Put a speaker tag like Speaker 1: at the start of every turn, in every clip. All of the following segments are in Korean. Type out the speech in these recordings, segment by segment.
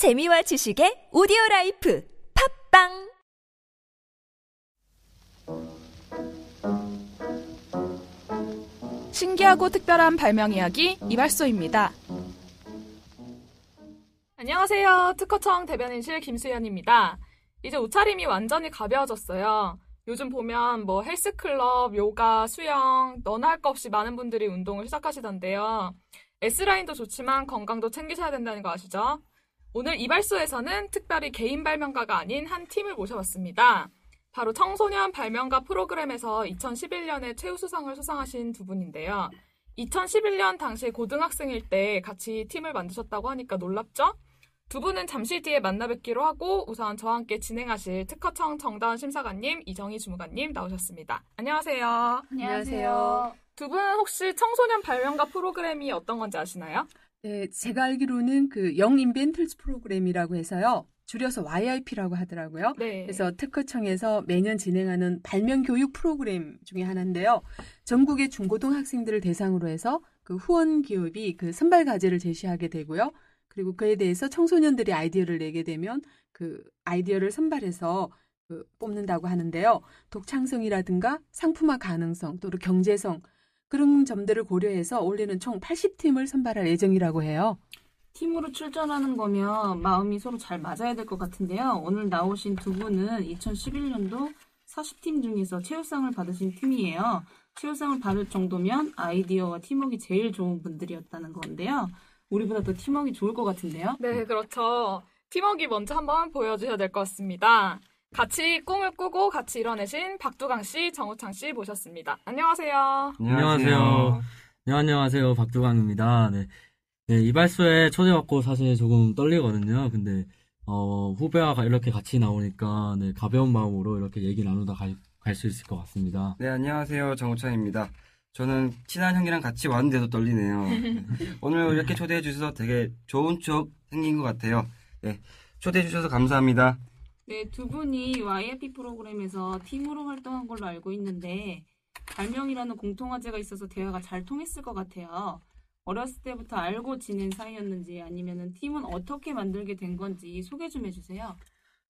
Speaker 1: 재미와 지식의 오디오 라이프 팟빵
Speaker 2: 신기하고 특별한 발명 이야기 이발소입니다. 안녕하세요. 특허청 대변인실 김수현입니다. 이제 옷차림이 완전히 가벼워졌어요. 요즘 보면 뭐 헬스클럽, 요가, 수영, 너나 할거 없이 많은 분들이 운동을 시작하시던데요. S라인도 좋지만 건강도 챙기셔야 된다는 거 아시죠? 오늘 이발소에서는 특별히 개인 발명가가 아닌 한 팀을 모셔봤습니다. 바로 청소년 발명가 프로그램에서 2011년에 최우수상을 수상하신 두 분인데요. 2011년 당시 고등학생일 때 같이 팀을 만드셨다고 하니까 놀랍죠? 두 분은 잠시 뒤에 만나 뵙기로 하고 우선 저와 함께 진행하실 특허청 정다운 심사관님, 이정희 주무관님 나오셨습니다. 안녕하세요.
Speaker 3: 안녕하세요.
Speaker 2: 두 분은 혹시 청소년 발명가 프로그램이 어떤 건지 아시나요?
Speaker 3: 네, 제가 알기로는 그 영 인벤틀스 프로그램이라고 해서요. 줄여서 YIP라고 하더라고요.
Speaker 2: 네.
Speaker 3: 그래서 특허청에서 매년 진행하는 발명 교육 프로그램 중에 하나인데요. 전국의 중고등 학생들을 대상으로 해서 그 후원 기업이 그 선발 과제를 제시하게 되고요. 그리고 그에 대해서 청소년들이 아이디어를 내게 되면 그 아이디어를 선발해서 그 뽑는다고 하는데요. 독창성이라든가 상품화 가능성 또는 경제성 그런 점들을 고려해서 올해는 총 80팀을 선발할 예정이라고 해요.
Speaker 4: 팀으로 출전하는 거면 마음이 서로 잘 맞아야 될 것 같은데요. 오늘 나오신 두 분은 2011년도 40팀 중에서 최우상을 받으신 팀이에요. 최우상을 받을 정도면 아이디어와 팀워크가 제일 좋은 분들이었다는 건데요. 우리보다 더 팀워크가 좋을 것 같은데요.
Speaker 2: 네, 그렇죠. 팀워크 먼저 한번 보여주셔야 될 것 같습니다. 같이 꿈을 꾸고 같이 이뤄내신 박두강 씨, 정우창 씨 모셨습니다. 안녕하세요.
Speaker 5: 안녕하세요. 네, 안녕하세요. 박두광입니다. 네. 네, 이발소에 초대받고 사실 조금 떨리거든요. 근데, 어, 후배와 이렇게 같이 나오니까, 네, 가벼운 마음으로 이렇게 얘기 나누다 갈 수 있을 것 같습니다.
Speaker 6: 네, 안녕하세요. 정우찬입니다. 저는 친한 형이랑 같이 왔는데도 떨리네요. 네. 오늘 이렇게 초대해 주셔서 되게 좋은 추억 생긴 것 같아요. 네, 초대해 주셔서 감사합니다.
Speaker 4: 네, 두 분이 YFP 프로그램에서 팀으로 활동한 걸로 알고 있는데 발명이라는 공통화제가 있어서 대화가 잘 통했을 것 같아요. 어렸을 때부터 알고 지낸 사이였는지 아니면 팀은 어떻게 만들게 된 건지 소개 좀 해주세요.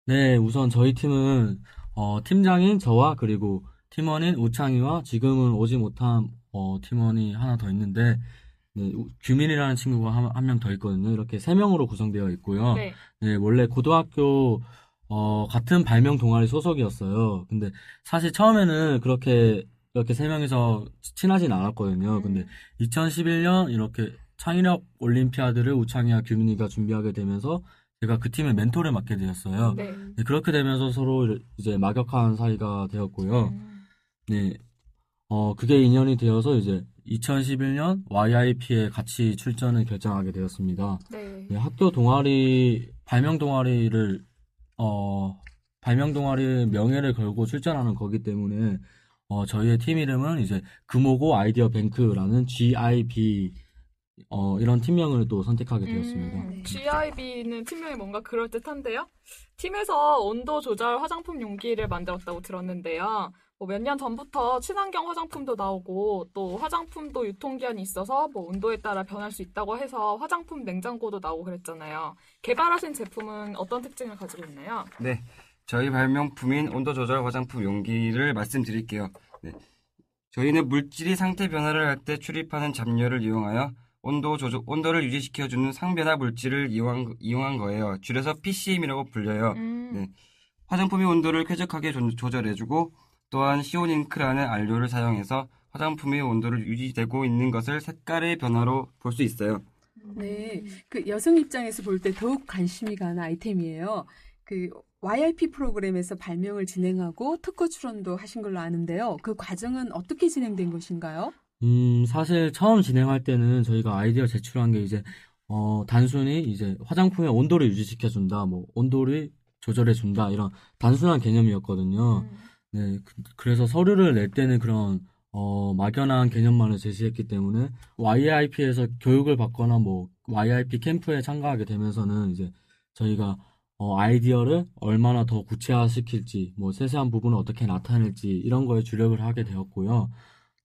Speaker 5: 네, 우선 저희 팀은, 어, 팀장인 저와 그리고 팀원인 우창이와 지금은 오지 못한, 어, 팀원이 하나 더 있는데, 네, 규민이라는 친구가 한 명더 있거든요. 이렇게 세 명으로 구성되어 있고요.
Speaker 2: 네.
Speaker 5: 네, 원래 고등학교 어, 같은 발명 동아리 소속이었어요. 근데 사실 처음에는 그렇게 이렇게 세 명이서 친하진 않았거든요. 근데 2011년 이렇게 창의력 올림피아드를 우창이와 규민이가 준비하게 되면서 제가 그 팀의 멘토를 맡게 되었어요.
Speaker 2: 네.
Speaker 5: 네, 그렇게 되면서 서로 이제 막역한 사이가 되었고요.
Speaker 2: 음,
Speaker 5: 네. 어, 그게 인연이 되어서 이제 2011년 YIP에 같이 출전을 결정하게 되었습니다.
Speaker 2: 네.
Speaker 5: 네, 학교 동아리, 발명 동아리를, 어, 발명 동아리 명예를 걸고 출전하는 거기 때문에, 어, 저희의 팀 이름은 이제 금오고 아이디어 뱅크라는 GIB, 어, 이런 팀명을 또 선택하게 되었습니다.
Speaker 2: 음, GIB는 팀명이 뭔가 그럴듯한데요. 팀에서 온도 조절 화장품 용기를 만들었다고 들었는데요. 뭐 몇 년 전부터 친환경 화장품도 나오고 또 화장품도 유통기한이 있어서 뭐 온도에 따라 변할 수 있다고 해서 화장품 냉장고도 나오고 그랬잖아요. 개발하신 제품은 어떤 특징을 가지고 있나요?
Speaker 6: 네, 저희 발명품인 온도 조절 화장품 용기를 말씀드릴게요. 네, 저희는 물질이 상태 변화를 할 때 출입하는 잡열을 이용하여 온도 조절, 온도를 유지시켜주는 상변화 물질을 이용한, 이용한 거예요. 줄여서 PCM이라고 불려요.
Speaker 2: 음,
Speaker 6: 네. 화장품의 온도를 쾌적하게 조- 조절해주고 또한 시온잉크라는 안료를 사용해서 화장품의 온도를 유지되고 있는 것을 색깔의 변화로 볼 수 있어요.
Speaker 3: 네, 그 여성 입장에서 볼 때 더욱 관심이 가는 아이템이에요. 그 YIP 프로그램에서 발명을 진행하고 특허 출원도 하신 걸로 아는데요. 그 과정은 어떻게 진행된 것인가요?
Speaker 5: 음, 사실 처음 진행할 때는 저희가 아이디어 제출한 게 이제, 어, 단순히 이제 화장품의 온도를 유지시켜준다, 뭐, 온도를 조절해준다, 이런 단순한 개념이었거든요.
Speaker 2: 음,
Speaker 5: 네, 그, 래서 서류를 낼 때는 그런, 어, 막연한 개념만을 제시했기 때문에, YIP에서 교육을 받거나 뭐, YIP 캠프에 참가하게 되면서는 이제 저희가, 어, 아이디어를 얼마나 더 구체화시킬지, 뭐, 세세한 부분을 어떻게 나타낼지, 이런 거에 주력을 하게 되었고요.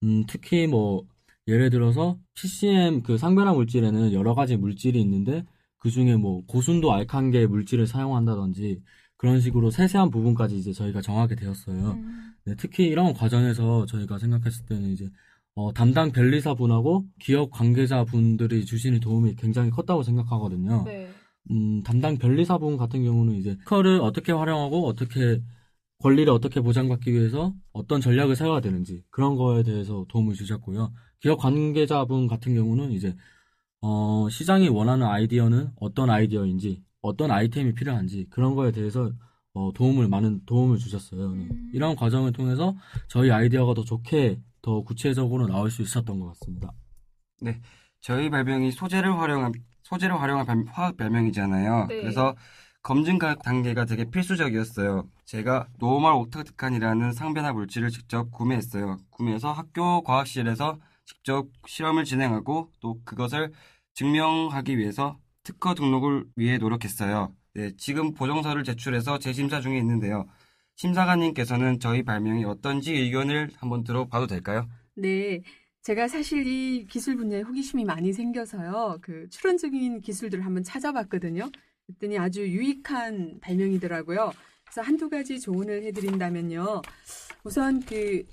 Speaker 5: 음, 특히 뭐, 예를 들어서 PCM 그 상변화 물질에는 여러 가지 물질이 있는데 그 중에 뭐 고순도 알칸계 물질을 사용한다든지 그런 식으로 세세한 부분까지 이제 저희가 정하게 되었어요.
Speaker 2: 음.
Speaker 5: 네, 특히 이런 과정에서 저희가 생각했을 때는 이제 어, 담당 변리사분하고 기업 관계자분들이 주시는 도움이 굉장히 컸다고 생각하거든요.
Speaker 2: 네.
Speaker 5: 음, 담당 변리사분 같은 경우는 이제 특허를 어떻게 활용하고 어떻게 권리를 어떻게 보장받기 위해서 어떤 전략을 세워야 되는지 그런 거에 대해서 도움을 주셨고요. 기업 관계자분 같은 경우는 이제 어, 시장이 원하는 아이디어는 어떤 아이디어인지 어떤 아이템이 필요한지 그런 거에 대해서 어, 도움을 많은 도움을 주셨어요. 네.
Speaker 2: 음.
Speaker 5: 이런 과정을 통해서 저희 아이디어가 더 좋게 더 구체적으로 나올 수 있었던 것 같습니다.
Speaker 6: 저희 발명이 소재를 활용한 소재를 활용한 발- 화학 발명이잖아요.
Speaker 2: 네.
Speaker 6: 그래서 검증 가- 단계가 되게 필수적이었어요. 제가 normal octadecane이라는 상변화 물질을 직접 구매했어요. 구매해서 학교 과학실에서 직접 실험을 진행하고 또 그것을 증명하기 위해서 특허 등록을 위해 노력했어요. 네, 지금 보정서를 제출해서 재심사 중에 있는데요. 심사관님께서는 저희 발명이 어떤지 의견을 한번 들어봐도 될까요?
Speaker 3: 네. 제가 사실 이 기술 분야에 호기심이 많이 생겨서요. 그 추론적인 기술들을 한번 찾아봤거든요. 그랬더니 아주 유익한 발명이더라고요. 그래서 한두 가지 조언을 해드린다면요. 우선 그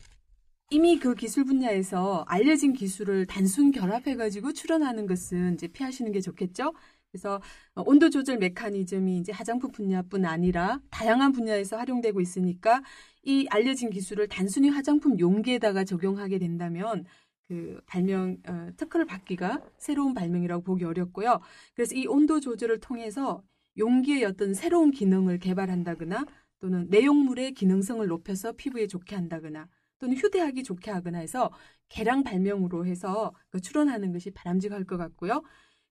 Speaker 3: 이미 그 기술 분야에서 알려진 기술을 단순 결합해가지고 추론하는 것은 이제 피하시는 게 좋겠죠. 그래서 어, 온도 조절 메커니즘이 이제 화장품 분야뿐 아니라 다양한 분야에서 활용되고 있으니까 이 알려진 기술을 단순히 화장품 용기에다가 적용하게 된다면 그 발명 어, 특허를 받기가 새로운 발명이라고 보기 어렵고요. 그래서 이 온도 조절을 통해서 용기의 어떤 새로운 기능을 개발한다거나 또는 내용물의 기능성을 높여서 피부에 좋게 한다거나 또는 휴대하기 좋게 하거나 해서 개량 발명으로 해서 그 출원하는 것이 바람직할 것 같고요.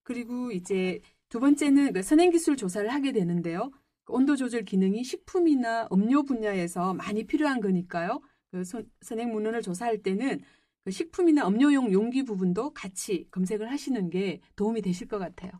Speaker 3: 그리고 이제 두 번째는 그 선행기술 조사를 하게 되는데요. 그 온도 조절 기능이 식품이나 음료 분야에서 많이 필요한 거니까요. 그 선- 선행 문헌을 조사할 때는 그 식품이나 음료용 용기 부분도 같이 검색을 하시는 게 도움이 되실 것 같아요.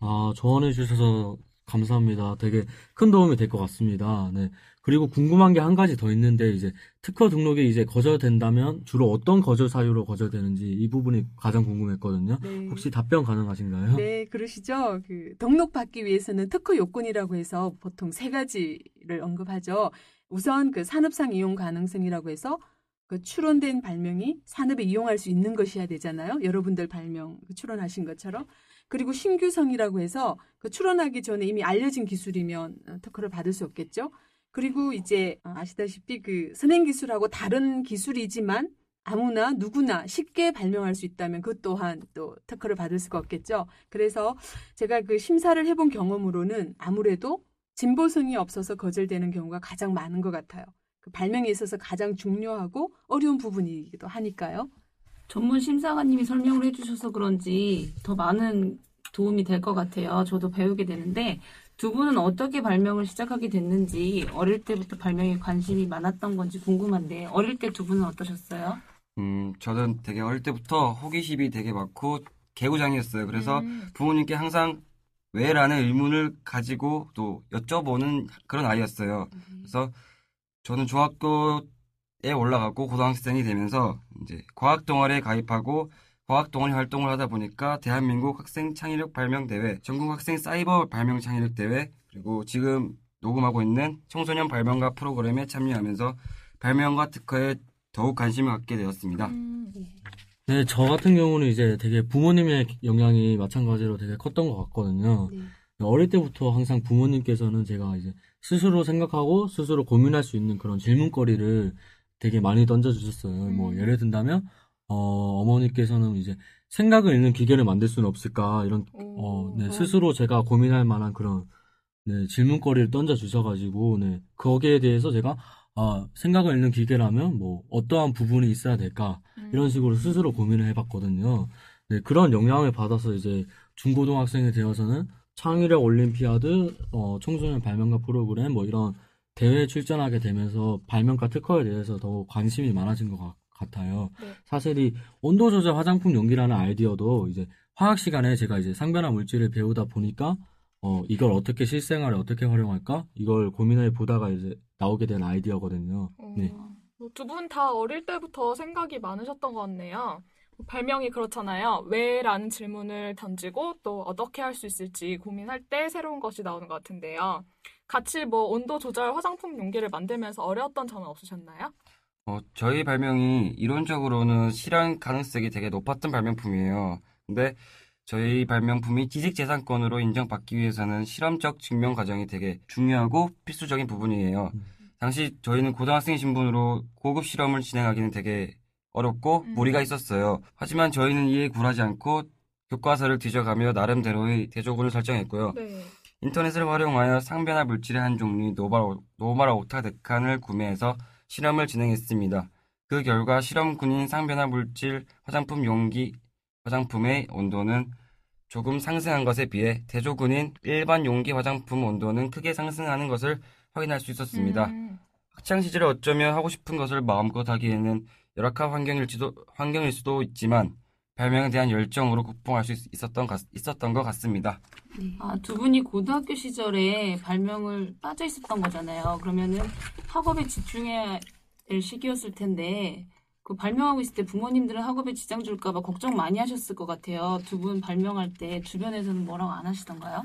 Speaker 5: 아, 조언해 주셔서 감사합니다. 되게 큰 도움이 될 것 같습니다. 네. 그리고 궁금한 게 한 가지 더 있는데, 이제 특허 등록이 이제 거절된다면 주로 어떤 거절 사유로 거절되는지 이 부분이 가장 궁금했거든요.
Speaker 3: 네.
Speaker 5: 혹시 답변 가능하신가요?
Speaker 3: 네, 그러시죠. 그 등록 받기 위해서는 특허 요건이라고 해서 보통 세 가지를 언급하죠. 우선 그 산업상 이용 가능성이라고 해서 그 추론된 발명이 산업에 이용할 수 있는 것이어야 되잖아요. 여러분들 발명 그 추론하신 것처럼. 그리고 신규성이라고 해서 그 추론하기 전에 이미 알려진 기술이면 어, 특허를 받을 수 없겠죠. 그리고 이제 어, 아시다시피 그 선행 기술하고 다른 기술이지만 아무나 누구나 쉽게 발명할 수 있다면 그 또한 또 특허를 받을 수가 없겠죠. 그래서 제가 그 심사를 해본 경험으로는 아무래도 진보성이 없어서 거절되는 경우가 가장 많은 것 같아요. 그 발명에 있어서 가장 중요하고 어려운 부분이기도 하니까요.
Speaker 4: 전문 심사관님이 설명을 해주셔서 그런지 더 많은 도움이 될 것 같아요. 저도 배우게 되는데 두 분은 어떻게 발명을 시작하게 됐는지 어릴 때부터 발명에 관심이 많았던 건지 궁금한데 어릴 때 두 분은 어떠셨어요?
Speaker 6: 음, 저는 되게 어릴 때부터 호기심이 되게 많고 개구장이었어요. 그래서
Speaker 2: 음.
Speaker 6: 부모님께 항상 왜라는 의문을 가지고 또 여쭤보는 그런 아이였어요. 그래서 저는 중학교에 올라가고 고등학생이 되면서 이제 과학 동아리에 가입하고 과학 동아리 활동을 하다 보니까 대한민국 학생 창의력 발명 대회, 전국 학생 사이버 발명 창의력 대회, 그리고 지금 녹음하고 있는 청소년 발명가 프로그램에 참여하면서 발명과 특허에 더욱 관심을 갖게 되었습니다.
Speaker 2: 음.
Speaker 5: 네, 저 같은 경우는 이제 되게 부모님의 영향이 마찬가지로 되게 컸던 것 같거든요.
Speaker 3: 네.
Speaker 5: 어릴 때부터 항상 부모님께서는 제가 이제 스스로 생각하고 스스로 고민할 수 있는 그런 질문거리를 되게 많이 던져주셨어요. 뭐,
Speaker 2: 음.
Speaker 5: 예를 든다면, 어, 어머니께서는 이제 생각을 읽는 기계를 만들 수는 없을까, 이런, 어,
Speaker 2: 오.
Speaker 5: 네, 스스로 제가 고민할 만한 그런, 네, 질문거리를 던져 주셔가지고, 네, 거기에 대해서 제가, 아, 생각을 읽는 기계라면, 뭐, 어떠한 부분이 있어야 될까,
Speaker 2: 음.
Speaker 5: 이런 식으로 스스로 고민을 해봤거든요. 네, 그런 영향을 받아서 이제 중고등학생이 되어서는 창의력 올림피아드, 어, 청소년 발명가 프로그램, 뭐 이런 대회에 출전하게 되면서 발명가 특허에 대해서 더 관심이 많아진 것 같- 같아요.
Speaker 2: 네.
Speaker 5: 사실 이 온도 조절 화장품 용기라는 아이디어도 이제 화학 시간에 제가 이제 상변화 물질을 배우다 보니까 어, 이걸 어떻게 실생활에 어떻게 활용할까? 이걸 고민해 보다가 이제 나오게 된 아이디어거든요. 네.
Speaker 2: 두 분 다 어릴 때부터 생각이 많으셨던 것 같네요. 발명이 그렇잖아요. 왜 라는 질문을 던지고 또 어떻게 할 수 있을지 고민할 때 새로운 것이 나오는 것 같은데요. 같이 뭐 온도 조절 화장품 용기를 만들면서 어려웠던 점은 없으셨나요?
Speaker 6: 어, 저희 발명이 이론적으로는 실현 가능성이 되게 높았던 발명품이에요. 근데 저희 발명품이 지식재산권으로 인정받기 위해서는 실험적 증명 과정이 되게 중요하고 필수적인 부분이에요. 당시 저희는 고등학생 신분으로 고급 실험을 진행하기는 되게 어렵고
Speaker 2: 음.
Speaker 6: 무리가 있었어요. 하지만 저희는 이에 굴하지 않고 교과서를 뒤져가며 나름대로의 대조군을 설정했고요.
Speaker 2: 네.
Speaker 6: 인터넷을 활용하여 상변화 물질의 한 종류 노말, 노말오타데칸을 구매해서 실험을 진행했습니다. 그 결과 실험군인 상변화 물질 화장품 용기 화장품의 온도는 조금 상승한 것에 비해 대조군인 일반 용기 화장품 온도는 크게 상승하는 것을 확인할 수 있었습니다.
Speaker 2: 음,
Speaker 6: 학창 시절에 어쩌면 하고 싶은 것을 마음껏 하기에는 열악한 환경일지도, 환경일 수도 있지만 발명에 대한 열정으로 극복할 수 있- 있었던, 것- 있었던 것 같습니다.
Speaker 3: 네.
Speaker 4: 아, 두 분이 고등학교 시절에 발명을 빠져 있었던 거잖아요. 그러면은 학업에 집중해야 될 시기였을 텐데 그 발명하고 있을 때 부모님들은 학업에 지장 줄까봐 걱정 많이 하셨을 것 같아요. 두 분 발명할 때 주변에서는 뭐라고 안 하시던가요?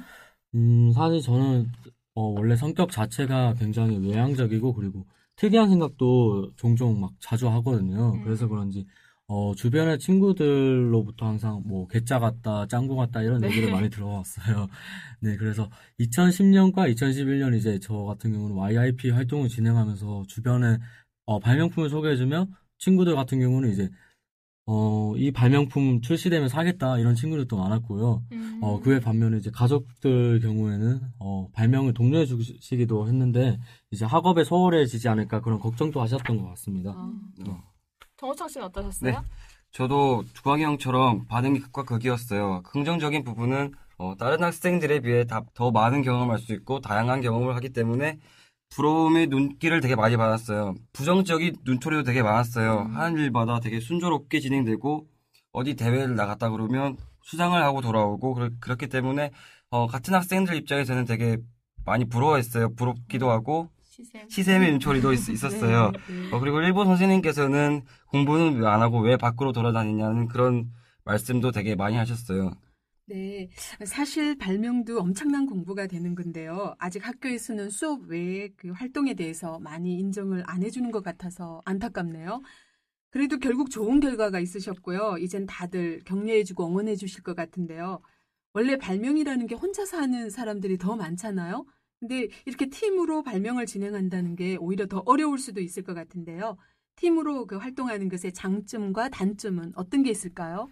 Speaker 5: 음, 사실 저는 어, 원래 성격 자체가 굉장히 외향적이고 그리고 특이한 생각도 종종 막 자주 하거든요.
Speaker 2: 음.
Speaker 5: 그래서 그런지 어, 주변의 친구들로부터 항상 뭐 개짜 같다, 짱구 같다 이런
Speaker 2: 네.
Speaker 5: 얘기를 많이 들어왔어요. 네, 그래서 2010년과 2011년 이제 저 같은 경우는 YIP 활동을 진행하면서 주변에 어, 발명품을 소개해주면 친구들 같은 경우는 이제 어, 이 발명품 출시되면 사겠다 이런 친구들도 많았고요.
Speaker 2: 음.
Speaker 5: 어, 그에 반면에 이제 가족들 경우에는, 어, 발명을 독려해 주시기도 했는데, 이제 학업에 소홀해지지 않을까 그런 걱정도 하셨던 것 같습니다.
Speaker 4: 아,
Speaker 6: 어.
Speaker 2: 정호창 씨는 어떠셨어요?
Speaker 6: 네. 저도 두광이 형처럼 반응이 극과 극이었어요. 긍정적인 부분은 어, 다른 학생들에 비해 다, 더 많은 경험을 할수 있고 다양한 경험을 하기 때문에 부러움의 눈길을 되게 많이 받았어요. 부정적인 눈초리도 되게 많았어요.
Speaker 2: 음.
Speaker 6: 하는 일마다 되게 순조롭게 진행되고 어디 대회를 나갔다 그러면 수상을 하고 돌아오고 그렇, 그렇기 때문에 어, 같은 학생들 입장에서는 되게 많이 부러워했어요. 부럽기도 하고
Speaker 4: 시샘.
Speaker 6: 시샘의 눈초리도 있, 있었어요.
Speaker 3: 네.
Speaker 6: 어, 그리고 일본 선생님께서는 공부는 왜 안 하고 왜 밖으로 돌아다니냐는 그런 말씀도 되게 많이 하셨어요.
Speaker 3: 네, 사실 발명도 엄청난 공부가 되는 건데요. 아직 학교에서는 수업 외에 그 활동에 대해서 많이 인정을 안 해주는 것 같아서 안타깝네요. 그래도 결국 좋은 결과가 있으셨고요. 이젠 다들 격려해주고 응원해 주실 것 같은데요. 원래 발명이라는 게 혼자서 하는 사람들이 더 많잖아요. 근데 이렇게 팀으로 발명을 진행한다는 게 오히려 더 어려울 수도 있을 것 같은데요. 팀으로 그 활동하는 것의 장점과 단점은 어떤 게 있을까요?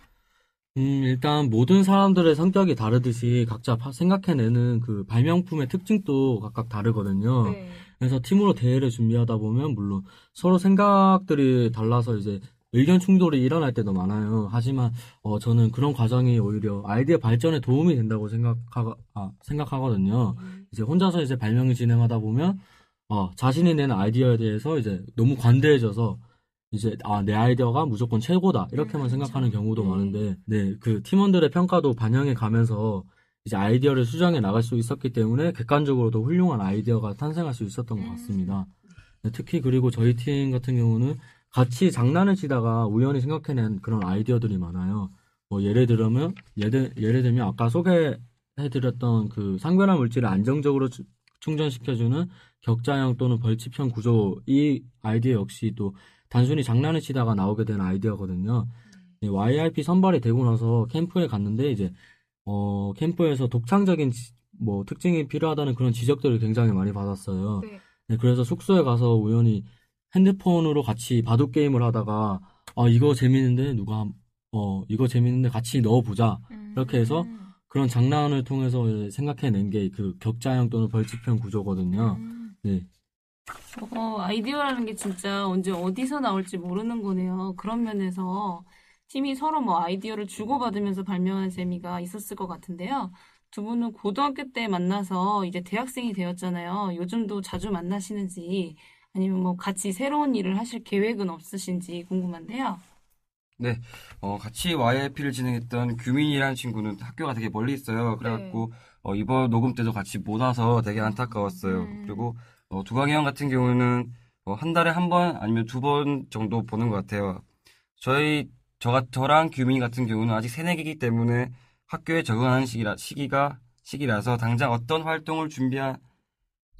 Speaker 5: 음, 일단 모든 사람들의 성격이 다르듯이 각자 파- 생각해내는 그 발명품의 특징도 각각 다르거든요.
Speaker 2: 네.
Speaker 5: 그래서 팀으로 대회를 준비하다 보면 물론 서로 생각들이 달라서 이제 의견 충돌이 일어날 때도 많아요. 하지만 어, 저는 그런 과정이 오히려 아이디어 발전에 도움이 된다고 생각하, 아, 생각하거든요. 이제 혼자서 이제 발명을 진행하다 보면 어, 자신이 낸 아이디어에 대해서 이제 너무 관대해져서 이제 아, 내 아이디어가 무조건 최고다 이렇게만
Speaker 2: 음,
Speaker 5: 생각하는
Speaker 2: 그렇죠.
Speaker 5: 경우도
Speaker 3: 네.
Speaker 5: 많은데 네, 그 팀원들의 평가도 반영해 가면서 이제 아이디어를 수정해 나갈 수 있었기 때문에 객관적으로도 훌륭한 아이디어가 탄생할 수 있었던 것
Speaker 2: 음.
Speaker 5: 같습니다. 네, 특히 그리고 저희 팀 같은 경우는 같이 장난을 치다가 우연히 생각해낸 그런 아이디어들이 많아요. 뭐 예를 들면 예를 예를 들면 아까 소개해드렸던 그 상변화 물질을 안정적으로 주- 충전시켜주는 격자형 또는 벌집형 구조 이 아이디어 역시 또 단순히 장난을 치다가 나오게 된 아이디어거든요. 네, YRP 선발이 되고 나서 캠프에 갔는데 이제 어 캠프에서 독창적인 지- 뭐 특징이 필요하다는 그런 지적들을 굉장히 많이 받았어요.
Speaker 2: 네.
Speaker 5: 네, 그래서 숙소에 가서 우연히 핸드폰으로 같이 바둑 게임을 하다가 아 이거 재밌는데 누가 한- 어 이거 재밌는데 같이 넣어보자 이렇게 해서
Speaker 2: 음.
Speaker 5: 그런 장난을 통해서 생각해낸 게 그 격자형 또는 벌집형 구조거든요.
Speaker 2: 음.
Speaker 5: 네,
Speaker 4: 어, 아이디어라는 게 진짜 언제 어디서 나올지 모르는 거네요. 그런 면에서 팀이 서로 뭐 아이디어를 주고받으면서 발명하는 재미가 있었을 것 같은데요. 두 분은 고등학교 때 만나서 이제 대학생이 되었잖아요. 요즘도 자주 만나시는지 아니면 뭐 같이 새로운 일을 하실 계획은 없으신지 궁금한데요.
Speaker 6: 어, 같이 YIP를 진행했던 규민이라는 친구는 학교가 되게 멀리 있어요. 그래갖고 어, 이번 녹음 때도 같이 못 와서 되게 안타까웠어요.
Speaker 2: 음.
Speaker 6: 그리고 어, 두광이 형 같은 경우는 어, 한 달에 한 번 아니면 두 번 정도 보는 것 같아요. 저희 저, 저랑 규민이 같은 경우는 아직 새내기이기 때문에 학교에 적응하는 시기라, 시기가, 시기라서 당장 어떤 활동을 준비한,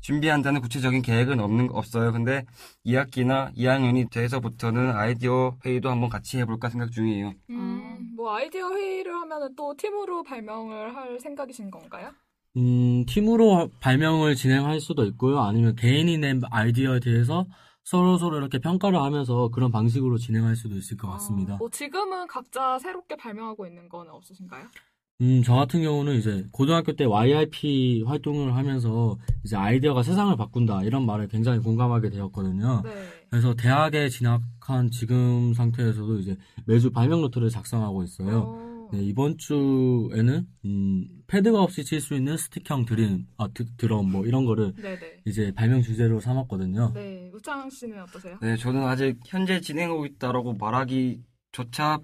Speaker 6: 준비한다는 구체적인 계획은 없는, 없어요. 근데 2학기나 2학년이 돼서부터는 아이디어 회의도 한번 같이 해볼까 생각 중이에요.
Speaker 2: 음, 뭐 아이디어 회의를 하면은 또 팀으로 발명을 할 생각이신 건가요?
Speaker 5: 음, 팀으로 발명을 진행할 수도 있고요. 아니면 개인이 낸 아이디어에 대해서 서로 서로 이렇게 평가를 하면서 그런 방식으로 진행할 수도 있을 것 같습니다.
Speaker 2: 아, 뭐 지금은 각자 새롭게 발명하고 있는 건 없으신가요?
Speaker 5: 음, 저 같은 경우는 이제 고등학교 때 YIP 활동을 하면서 이제 아이디어가 세상을 바꾼다 이런 말에 굉장히 공감하게 되었거든요.
Speaker 2: 네.
Speaker 5: 그래서 대학에 진학한 지금 상태에서도 이제 매주 발명 노트를 작성하고 있어요.
Speaker 2: 어,
Speaker 5: 네, 이번 주에는 음, 패드가 없이 칠 수 있는 스틱형 드림, 아, 드, 드럼 뭐 이런 거를
Speaker 2: 네네.
Speaker 5: 이제 발명 주제로 삼았거든요.
Speaker 2: 네, 우창 씨는 어떠세요?
Speaker 6: 네, 저는 아직 현재 진행하고 있다라고 말하기조차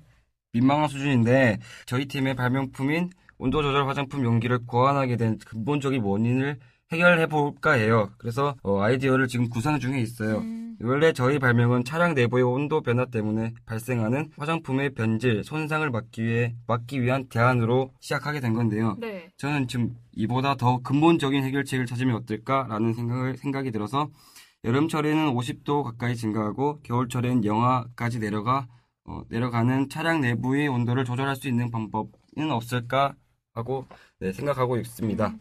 Speaker 6: 민망한 수준인데 저희 팀의 발명품인 온도 조절 화장품 용기를 고안하게 된 근본적인 원인을 해결해 볼까 해요. 그래서 어, 아이디어를 지금 구상 중에 있어요.
Speaker 2: 음,
Speaker 6: 원래 저희 발명은 차량 내부의 온도 변화 때문에 발생하는 화장품의 변질, 손상을 막기 위해 막기 위한 대안으로 시작하게 된 건데요.
Speaker 2: 네.
Speaker 6: 저는 지금 이보다 더 근본적인 해결책을 찾으면 어떨까라는 생각을, 생각이 들어서 여름철에는 50도 가까이 증가하고 겨울철엔 영하까지 내려가 어, 내려가는 차량 내부의 온도를 조절할 수 있는 방법은 없을까 하고 네, 생각하고 있습니다.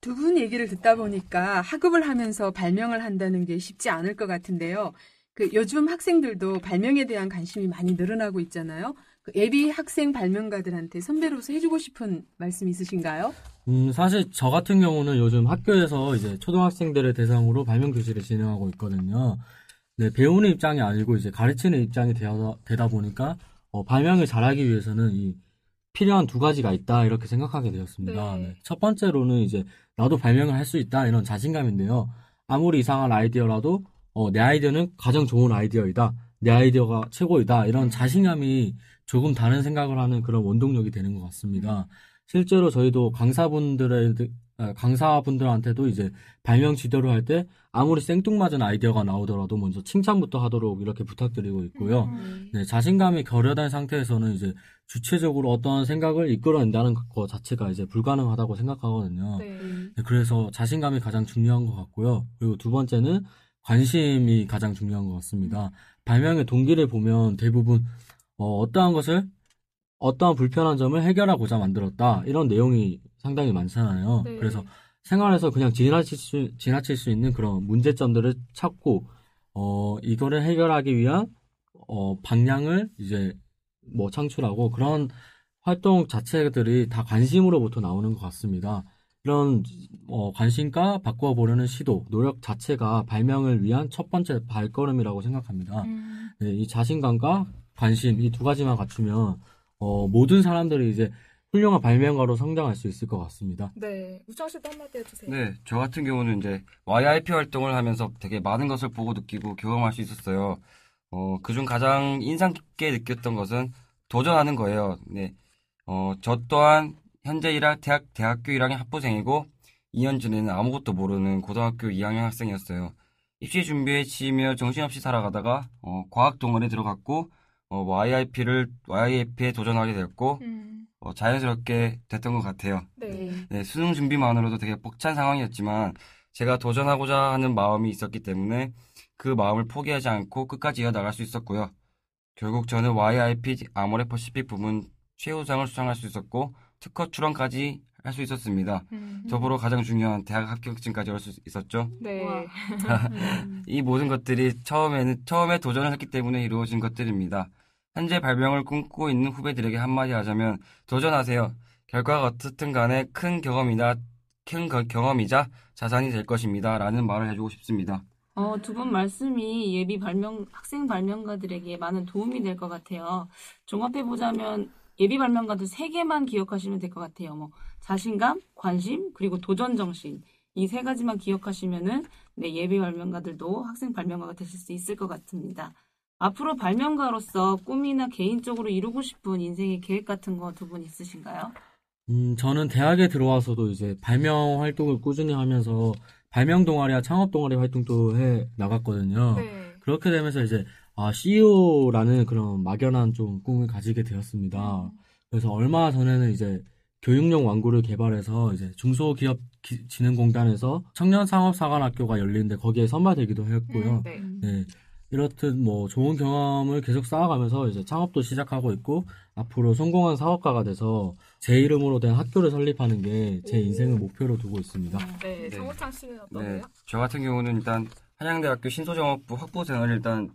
Speaker 3: 두분 얘기를 듣다 보니까 학업을 하면서 발명을 한다는 게 쉽지 않을 것 같은데요. 그 요즘 학생들도 발명에 대한 관심이 많이 늘어나고 있잖아요. 그 예비 학생 발명가들한테 선배로서 해주고 싶은 말씀 있으신가요?
Speaker 5: 음, 사실 저 같은 경우는 요즘 학교에서 이제 초등학생들을 대상으로 발명 교실을 진행하고 있거든요. 네, 배우는 입장이 아니고 이제 가르치는 입장이 되다, 되다 보니까 어, 발명을 잘하기 위해서는 이 필요한 두 가지가 있다 이렇게 생각하게 되었습니다.
Speaker 2: 네.
Speaker 5: 네, 첫 번째로는 이제 나도 발명을 할 수 있다 이런 자신감인데요. 아무리 이상한 아이디어라도 어, 내 아이디어는 가장 좋은 아이디어이다. 내 아이디어가 최고이다. 이런 자신감이 조금 다른 생각을 하는 그런 원동력이 되는 것 같습니다. 실제로 저희도 강사분들의 아, 강사분들한테도 이제 발명 지도를 할 때 아무리 생뚱맞은 아이디어가 나오더라도 먼저 칭찬부터 하도록 이렇게 부탁드리고 있고요.
Speaker 2: 음,
Speaker 5: 네, 자신감이 결여된 상태에서는 이제 주체적으로 어떤 생각을 이끌어낸다는 것 자체가 이제 불가능하다고 생각하거든요.
Speaker 2: 네.
Speaker 5: 네, 그래서 자신감이 가장 중요한 것 같고요. 그리고 두 번째는 관심이 가장 중요한 것 같습니다. 발명의 동기를 보면 대부분 어, 떠한 것을 어떠한 불편한 점을 해결하고자 만들었다 이런 내용이 상당히 많잖아요.
Speaker 2: 네.
Speaker 5: 그래서 생활에서 그냥 지나칠 수, 지나칠 수 있는 그런 문제점들을 찾고 어, 이거를 해결하기 위한 어, 방향을 이제 뭐 창출하고 그런 활동 자체들이 다 관심으로부터 나오는 것 같습니다. 이런 어, 관심과 바꿔보려는 시도, 노력 자체가 발명을 위한 첫 번째 발걸음이라고 생각합니다.
Speaker 2: 음,
Speaker 5: 네, 이 자신감과 관심 이 두 가지만 갖추면 어, 모든 사람들이 이제 훌륭한 발명가로 성장할 수 있을 것 같습니다.
Speaker 2: 네. 우창 씨도 한마디 해주세요.
Speaker 6: 네, 저 같은 경우는 이제 YIP 활동을 하면서 되게 많은 것을 보고 느끼고 경험할 수 있었어요. 어, 그중 가장 인상 깊게 느꼈던 것은 도전하는 거예요. 네, 어, 저 또한 현재 1학, 대학, 대학교 1학년 학부생이고 2년 전에는 아무것도 모르는 고등학교 2학년 학생이었어요. 입시 준비에 치이며 정신없이 살아가다가 어, 과학 동아리에 들어갔고 어, YIP를 YIP에 도전하게 되었고
Speaker 2: 음,
Speaker 6: 어, 자연스럽게 됐던 것 같아요.
Speaker 2: 네.
Speaker 6: 네, 수능 준비만으로도 되게 벅찬 상황이었지만 제가 도전하고자 하는 마음이 있었기 때문에 그 마음을 포기하지 않고 끝까지 이어나갈 수 있었고요. 결국 저는 YIP 아모레 퍼시픽 부문 최우상을 수상할 수 있었고 특허 출원까지 할 수 있었습니다.
Speaker 2: 음,
Speaker 6: 더불어 가장 중요한 대학 합격증까지 할수 있었죠.
Speaker 2: 네.
Speaker 4: 음.
Speaker 6: 이 모든 것들이 처음에는 처음에 도전을 했기 때문에 이루어진 것들입니다. 현재 발명을 꿈꾸고 있는 후배들에게 한마디 하자면 도전하세요. 결과가 어떻든 간에 큰 경험이나 큰 거- 경험이자 자산이 될 것입니다. 라는 말을 해주고 싶습니다.
Speaker 4: 어, 두 분 말씀이 예비 발명, 학생 발명가들에게 많은 도움이 될 것 같아요. 종합해보자면 예비 발명가들 세 개만 기억하시면 될 것 같아요. 뭐, 자신감, 관심, 그리고 도전 정신. 이 세 가지만 기억하시면은, 네, 예비 발명가들도 학생 발명가가 되실 수 있을 것 같습니다. 앞으로 발명가로서 꿈이나 개인적으로 이루고 싶은 인생의 계획 같은 거 두 분 있으신가요?
Speaker 5: 음, 저는 대학에 들어와서도 이제 발명 활동을 꾸준히 하면서 발명 동아리와 창업 동아리 활동도 해 나갔거든요.
Speaker 2: 네.
Speaker 5: 그렇게 되면서 이제 아, CEO라는 그런 막연한 좀 꿈을 가지게 되었습니다. 그래서 얼마 전에는 이제 교육용 완구를 개발해서 이제 중소기업 기- 진흥공단에서 청년 상업 사관학교가 열리는데 거기에 선발되기도 했고요.
Speaker 2: 음, 네.
Speaker 5: 네. 이렇듯 뭐 좋은 경험을 계속 쌓아가면서 이제 창업도 시작하고 있고 앞으로 성공한 사업가가 돼서 제 이름으로 된 학교를 설립하는 게 제 인생을 목표로 두고 있습니다.
Speaker 2: 네,
Speaker 6: 네.
Speaker 2: 정우창 씨는
Speaker 6: 네,
Speaker 2: 어떠세요?
Speaker 6: 저 같은 경우는 일단 한양대학교 신소정업부 학부 생활을 일단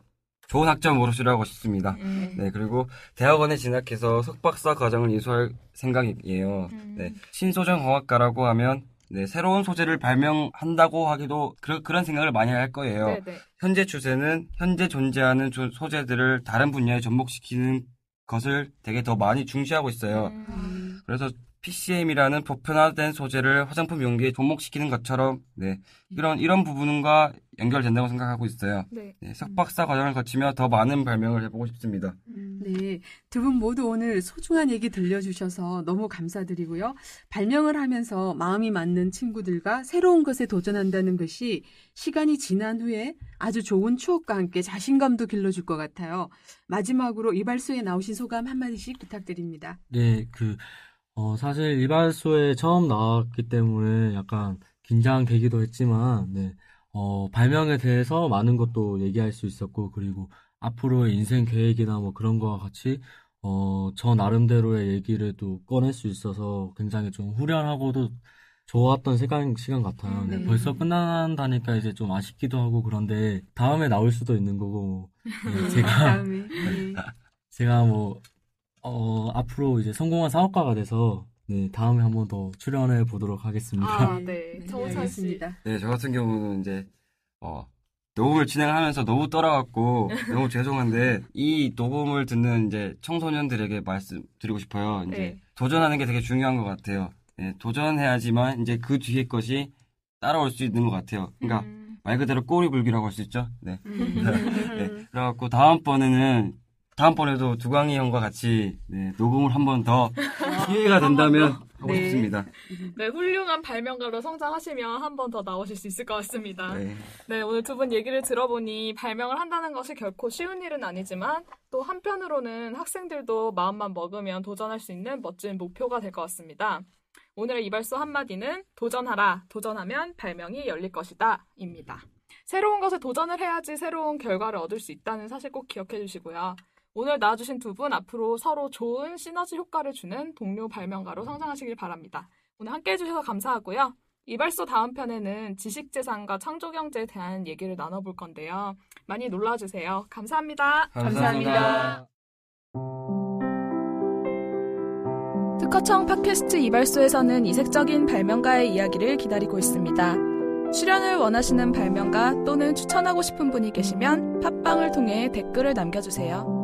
Speaker 6: 좋은 학점 으로 수료하고 싶습니다.
Speaker 2: 음.
Speaker 6: 네, 그리고 대학원에 진학해서 석박사 과정을 이수할 생각이에요.
Speaker 2: 음.
Speaker 6: 네, 신소정공학과라고 하면 네, 새로운 소재를 발명한다고 하기도 그, 그런 생각을 많이 할 거예요.
Speaker 2: 네, 네.
Speaker 6: 현재 추세는 현재 존재하는 조- 소재들을 다른 분야에 접목시키는 것을 되게 더 많이 중시하고 있어요.
Speaker 2: 음.
Speaker 6: 그래서 PCM이라는 보편화된 소재를 화장품 용기에 접목시키는 것처럼 네, 이런 이런 부분과 연결된다고 생각하고 있어요.
Speaker 2: 네.
Speaker 6: 네, 석박사 과정을 거치며 더 많은 발명을 해보고 싶습니다.
Speaker 3: 네, 두 분 모두 오늘 소중한 얘기 들려주셔서 너무 감사드리고요. 발명을 하면서 마음이 맞는 친구들과 새로운 것에 도전한다는 것이 시간이 지난 후에 아주 좋은 추억과 함께 자신감도 길러줄 것 같아요. 마지막으로 이발소에 나오신 소감 한마디씩 부탁드립니다.
Speaker 5: 네, 그, 어, 사실 이발소에 처음 나왔기 때문에 약간 긴장되기도 했지만, 네, 어, 발명에 대해서 많은 것도 얘기할 수 있었고, 그리고 앞으로의 인생 계획이나 뭐 그런 거와 같이, 어, 저 나름대로의 얘기를 또 꺼낼 수 있어서 굉장히 좀 후련하고도 좋았던 시간, 시간 같아요. 네,
Speaker 3: 네.
Speaker 5: 벌써 끝난다니까 이제 좀 아쉽기도 하고 그런데 다음에 나올 수도 있는 거고, 네, 제가
Speaker 3: 다음에 네.
Speaker 5: 제가 뭐, 어, 앞으로 이제 성공한 사업가가 돼서, 네, 다음에 한 번 더 출연해 보도록 하겠습니다.
Speaker 2: 아, 네. 정우찬 씨.
Speaker 6: 네, 저 같은 경우는 이제 어, 녹음을 진행하면서 너무 떨어갖고 너무 죄송한데 이 녹음을 듣는 이제 청소년들에게 말씀드리고 싶어요. 이제
Speaker 2: 네.
Speaker 6: 도전하는 게 되게 중요한 것 같아요. 네, 도전해야지만 이제 그 뒤에 것이 따라올 수 있는 것 같아요. 그러니까
Speaker 2: 음.
Speaker 6: 말 그대로 꼬리불기라고 할 수 있죠. 네.
Speaker 3: 음.
Speaker 6: 네. 그래갖고 다음번에는 다음번에도 두광이 형과 같이 네, 녹음을 한 번 더 기회가 된다면 하고
Speaker 3: 네.
Speaker 6: 싶습니다.
Speaker 2: 네, 훌륭한 발명가로 성장하시면 한 번 더 나오실 수 있을 것 같습니다.
Speaker 6: 네.
Speaker 2: 네, 오늘 두 분 얘기를 들어보니 발명을 한다는 것이 결코 쉬운 일은 아니지만 또 한편으로는 학생들도 마음만 먹으면 도전할 수 있는 멋진 목표가 될 것 같습니다. 오늘의 이발소 한마디는 도전하라, 도전하면 발명이 열릴 것이다, 입니다. 새로운 것에 도전을 해야지 새로운 결과를 얻을 수 있다는 사실 꼭 기억해 주시고요. 오늘 나와주신 두 분 앞으로 서로 좋은 시너지 효과를 주는 동료 발명가로 성장하시길 바랍니다. 오늘 함께 해주셔서 감사하고요. 이발소 다음 편에는 지식재산과 창조경제에 대한 얘기를 나눠볼 건데요. 많이 놀라주세요. 감사합니다.
Speaker 3: 감사합니다.
Speaker 2: 특허청 팟캐스트 이발소에서는 이색적인 발명가의 이야기를 기다리고 있습니다. 출연을 원하시는 발명가 또는 추천하고 싶은 분이 계시면 팟빵을 통해 댓글을 남겨주세요.